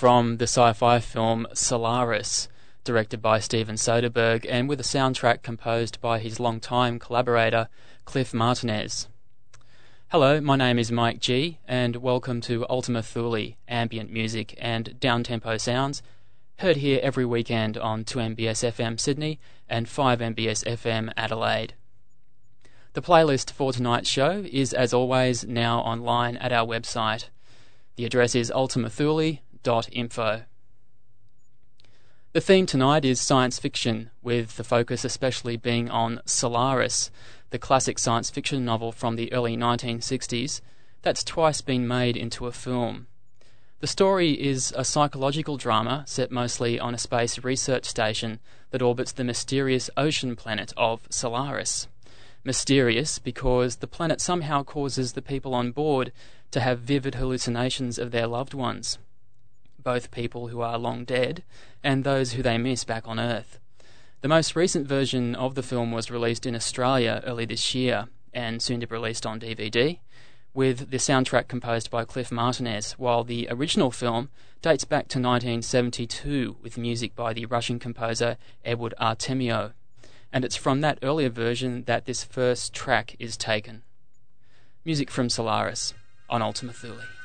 From the sci fi film Solaris, directed by Steven Soderbergh, and with a soundtrack composed by his longtime collaborator, Cliff Martinez. Hello, my name is Mike G, and welcome to Ultima Thule ambient music and downtempo sounds, heard here every weekend on 2MBS FM Sydney and 5MBS FM Adelaide. The playlist for tonight's show is, as always, now online at our website. The address is ultimathule.info. The theme tonight is science fiction, with the focus especially being on Solaris, the classic science fiction novel from the early 1960s that's twice been made into a film. The story is a psychological drama set mostly on a space research station that orbits the mysterious ocean planet of Solaris. Mysterious because the planet somehow causes the people on board to have vivid hallucinations of their loved ones, both people who are long dead and those who they miss back on Earth. The most recent version of the film was released in Australia early this year and soon to be released on DVD, with the soundtrack composed by Cliff Martinez, while the original film dates back to 1972 with music by the Russian composer Edward Artemyev. And it's from that earlier version that this first track is taken. Music from Solaris on Ultima Thule.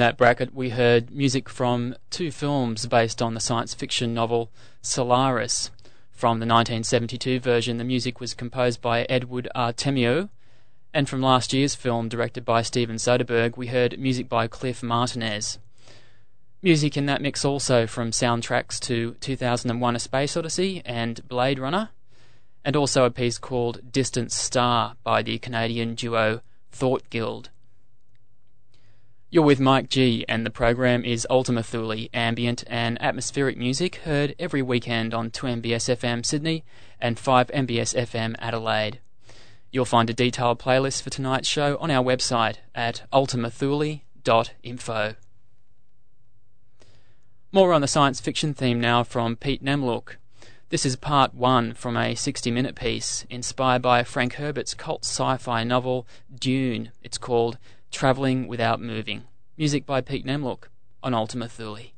That bracket, we heard music from two films based on the science fiction novel Solaris. From the 1972 version, the music was composed by Edward Artemyev, and from last year's film, directed by Steven Soderbergh, we heard music by Cliff Martinez. Music in that mix also from soundtracks to 2001 A Space Odyssey and Blade Runner, and also a piece called Distant Star by the Canadian duo Thought Guild. You're with Mike G, and the program is Ultima Thule, ambient and atmospheric music heard every weekend on 2MBS FM Sydney and 5MBS FM Adelaide. You'll find a detailed playlist for tonight's show on our website at ultimathule.info. More on the science fiction theme now from Pete Namlook. This is part one from a 60 minute piece inspired by Frank Herbert's cult sci fi novel Dune. It's called Traveling Without Moving. Music by Pete Namlook on Ultima Thule.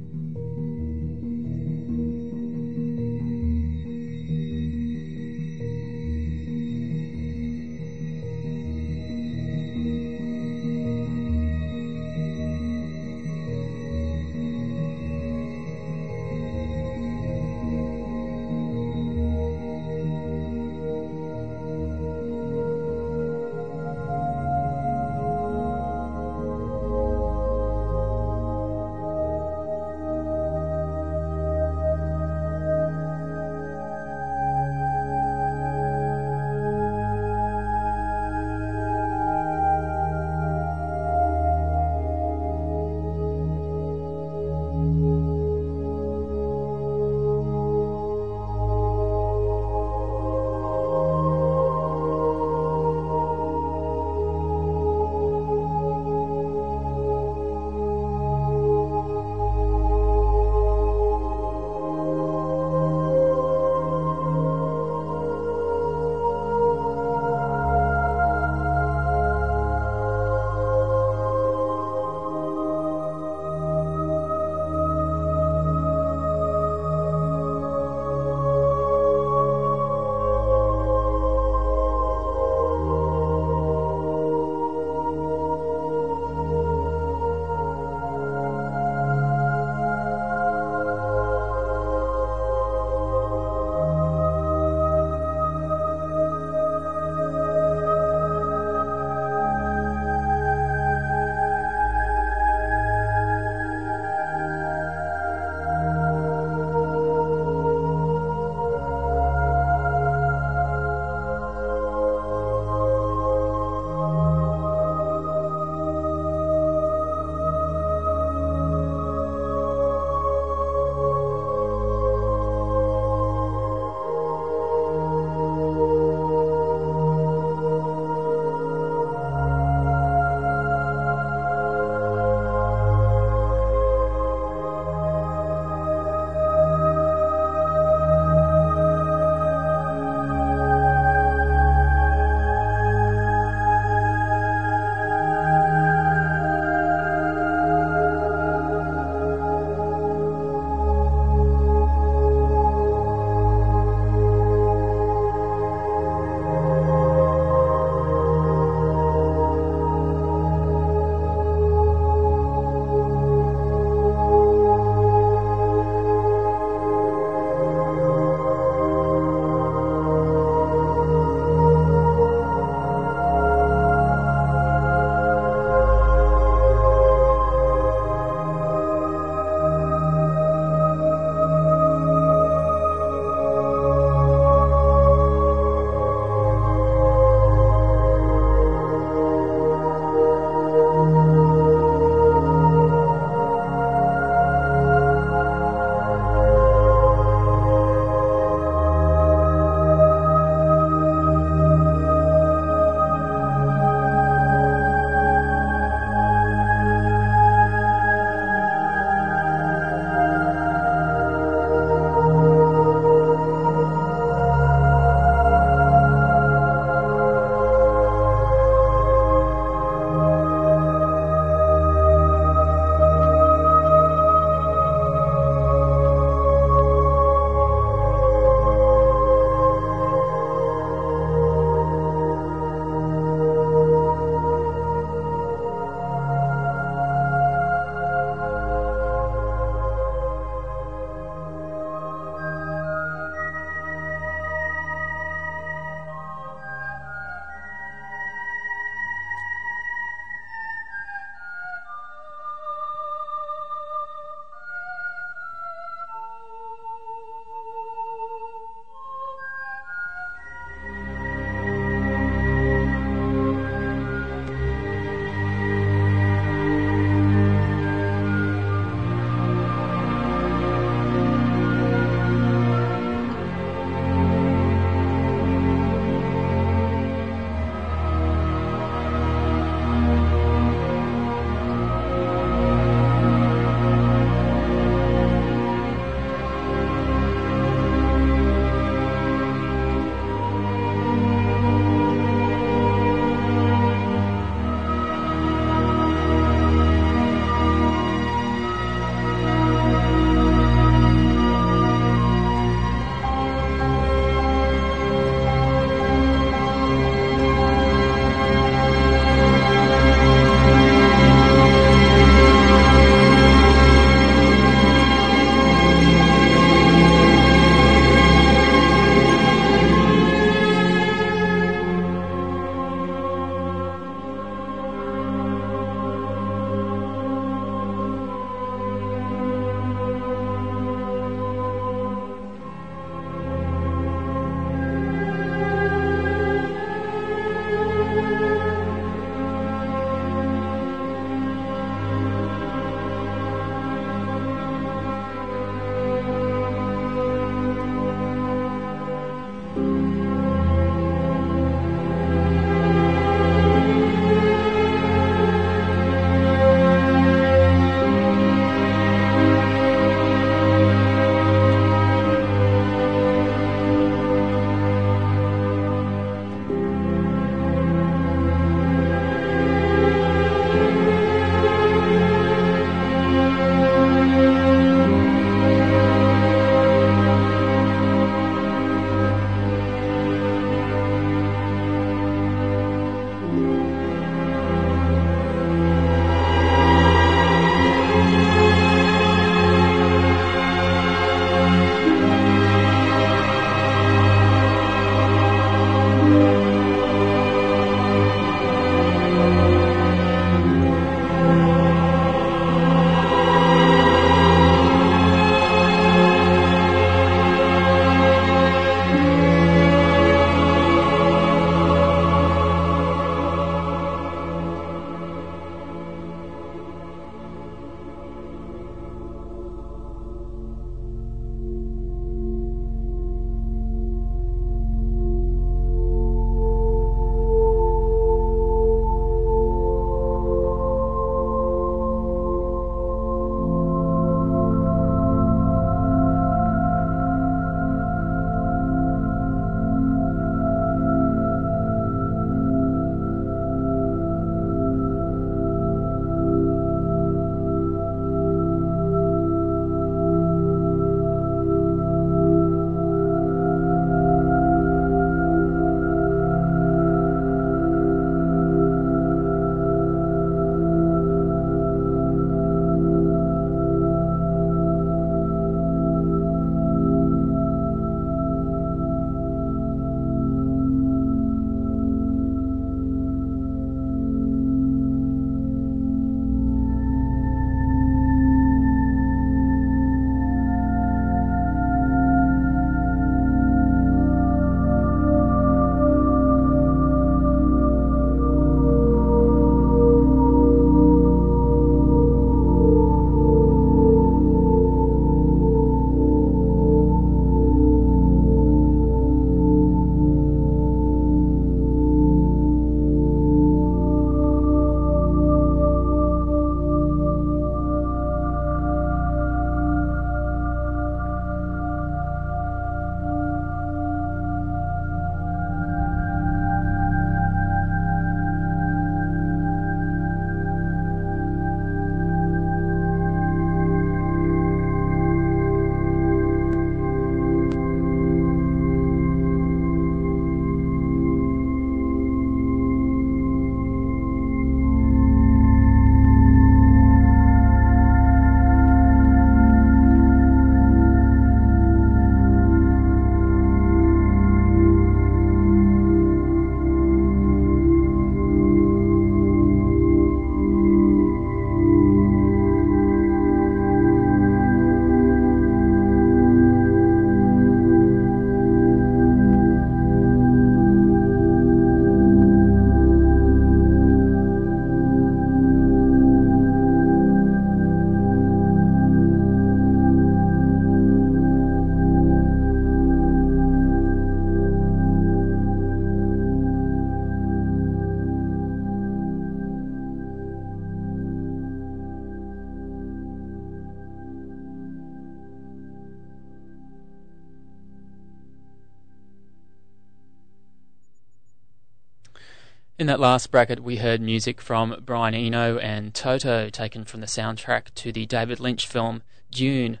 In that last bracket, we heard music from Brian Eno and Toto, taken from the soundtrack to the David Lynch film Dune.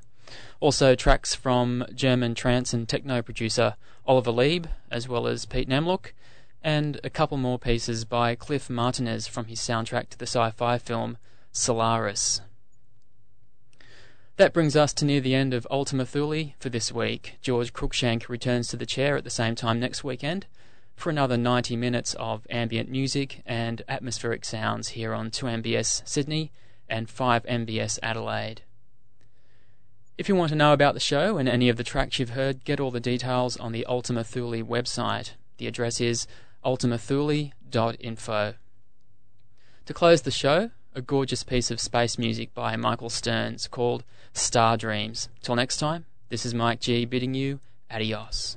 Also, tracks from German trance and techno producer Oliver Lieb, as well as Pete Namlook, and a couple more pieces by Cliff Martinez from his soundtrack to the sci fi film Solaris. That brings us to near the end of Ultima Thule for this week. George Cruikshank returns to the chair at the same time next weekend for another 90 minutes of ambient music and atmospheric sounds here on 2MBS Sydney and 5MBS Adelaide. If you want to know about the show and any of the tracks you've heard, get all the details on the Ultima Thule website. The address is ultimathule.info. To close the show, a gorgeous piece of space music by Michael Stearns called Star Dreams. Till next time, this is Mike G bidding you adios.